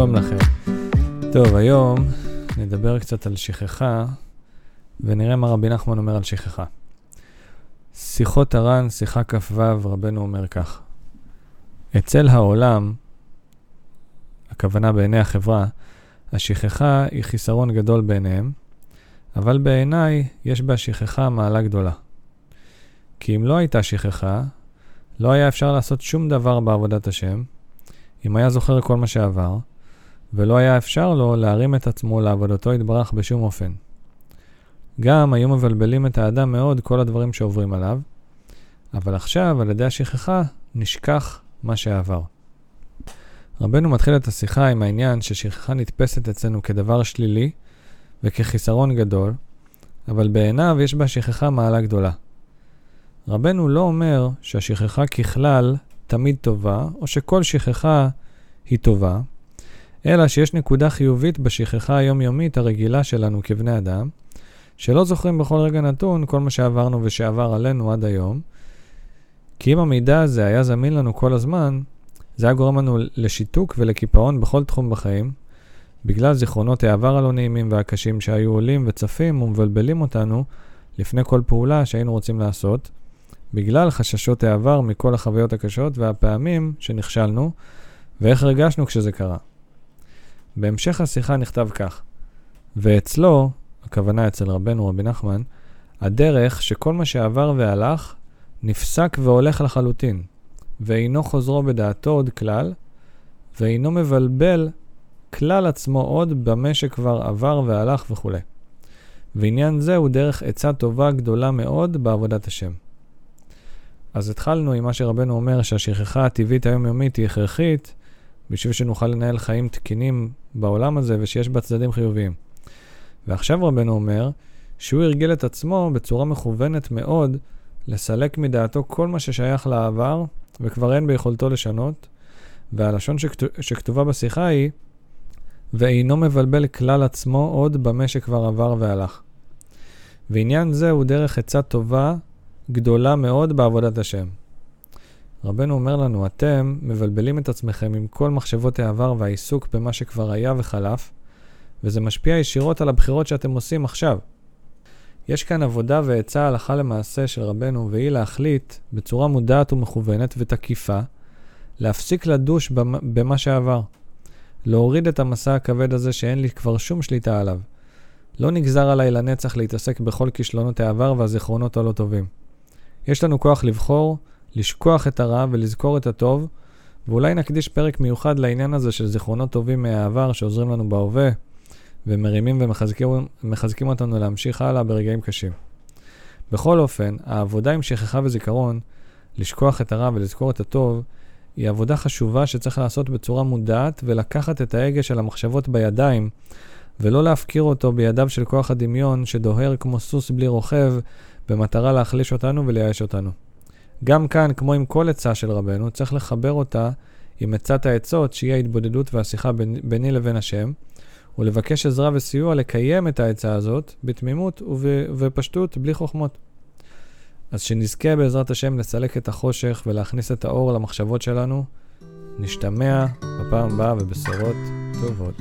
שלום לכם. טוב, היום נדבר קצת על שכחה, ונראה מה רבי נחמן אומר על שכחה. שיחות הר"ן, שיחה כ"ו, רבנו אומר כך: אצל העולם, הכוונה בעיני החברה, השכחה היא חיסרון גדול בעיניהם, אבל בעיניי יש בה שכחה מעלה גדולה. כי אם לא הייתה שכחה, לא היה אפשר לעשות שום דבר בעבודת השם, אם היה זוכר כל מה שעבר, ולא היה אפשר לו להרים את עצמו לעבודתו יתברך בשום אופן. גם היו מבלבלים את האדם מאוד כל הדברים שעוברים עליו, אבל עכשיו, על ידי השכחה, נשכח מה שעבר. רבנו מתחיל את השיחה עם העניין ששכחה נתפסת אצלנו כדבר שלילי וכחיסרון גדול, אבל בעיניו יש בה שכחה מעלה גדולה. רבנו לא אומר שהשכחה ככלל תמיד טובה, או שכל שכחה היא טובה, אלא שיש נקודה חיובית בשכחה היומיומית הרגילה שלנו כבני אדם, שלא זוכרים בכל רגע נתון כל מה שעברנו ושעבר עלינו עד היום, כי אם המידע הזה היה זמין לנו כל הזמן, זה היה גורם לנו לשיתוק ולקיפאון בכל תחום בחיים, בגלל זיכרונות העבר הלא נעימים והקשים שהיו עולים וצפים ומבלבלים אותנו לפני כל פעולה שהיינו רוצים לעשות, בגלל חששות העבר מכל החוויות הקשות והפעמים שנכשלנו, ואיך הרגשנו כשזה קרה. בהמשך השיחה נכתב כך: ואצלו, הכוונה אצל רבנו רבי נחמן, הדרך שכל מה שעבר והלך נפסק והולך לחלוטין, ואינו חוזרו בדעתו עוד כלל, ואינו מבלבל כלל עצמו עוד במה שכבר עבר והלך וכו'. ועניין זה הוא דרך עצה טובה גדולה מאוד בעבודת השם. אז התחלנו עם מה שרבנו אומר, שהשכחה הטבעית היומיומית היא הכרחית, בשביל שנוכל לנהל חיים תקינים בעולם הזה ושיש בה צדדים חיוביים. ועכשיו רבנו אומר שהוא הרגיל את עצמו בצורה מכוונת מאוד לסלק מדעתו כל מה ששייך לעבר וכבר אין ביכולתו לשנות, והלשון שכתוב, שכתובה בשיחה היא ואינו מבלבל כלל עצמו עוד במה שכבר עבר והלך. ועניין זה הוא דרך עצה טובה גדולה מאוד בעבודת השם. רבנו אומר לנו, אתם מבלבלים את עצמכם עם כל מחשבות העבר והעיסוק במה שכבר היה וחלף, וזה משפיע ישירות על הבחירות שאתם עושים עכשיו. יש כאן עבודה ועצה הלכה למעשה של רבנו, והיא להחליט בצורה מודעת ומכוונת ותקיפה, להפסיק לדוש במה שעבר. להוריד את המסע הכבד הזה שאין לי כבר שום שליטה עליו. לא נגזר עליי לנצח להתעסק בכל כישלונות העבר והזיכרונות הלא טובים. יש לנו כוח לבחור, לשכוח את הרע ולזכור את הטוב, ואולי נקדיש פרק מיוחד לעניין הזה של זיכרונות טובים מהעבר שעוזרים לנו בהווה, ומרימים ומחזקים אותנו להמשיך הלאה ברגעים קשים. בכל אופן, העבודה עם שכחה וזיכרון, לשכוח את הרע ולזכור את הטוב, היא עבודה חשובה שצריך לעשות בצורה מודעת ולקחת את ההגה של המחשבות בידיים, ולא להפקיר אותו בידיו של כוח הדמיון שדוהר כמו סוס בלי רוכב, במטרה להחליש אותנו ולייאש אותנו. גם כאן, כמו עם כל עצה של רבנו, צריך לחבר אותה עם עצת העצות, שהיא ההתבודדות והשיחה ביני לבין השם, ולבקש עזרה וסיוע לקיים את העצה הזאת בתמימות ובפשטות, בלי חוכמות. אז שנזכה בעזרת השם לסלק את החושך ולהכניס את האור למחשבות שלנו. נשתמע בפעם הבאה ובשורות טובות.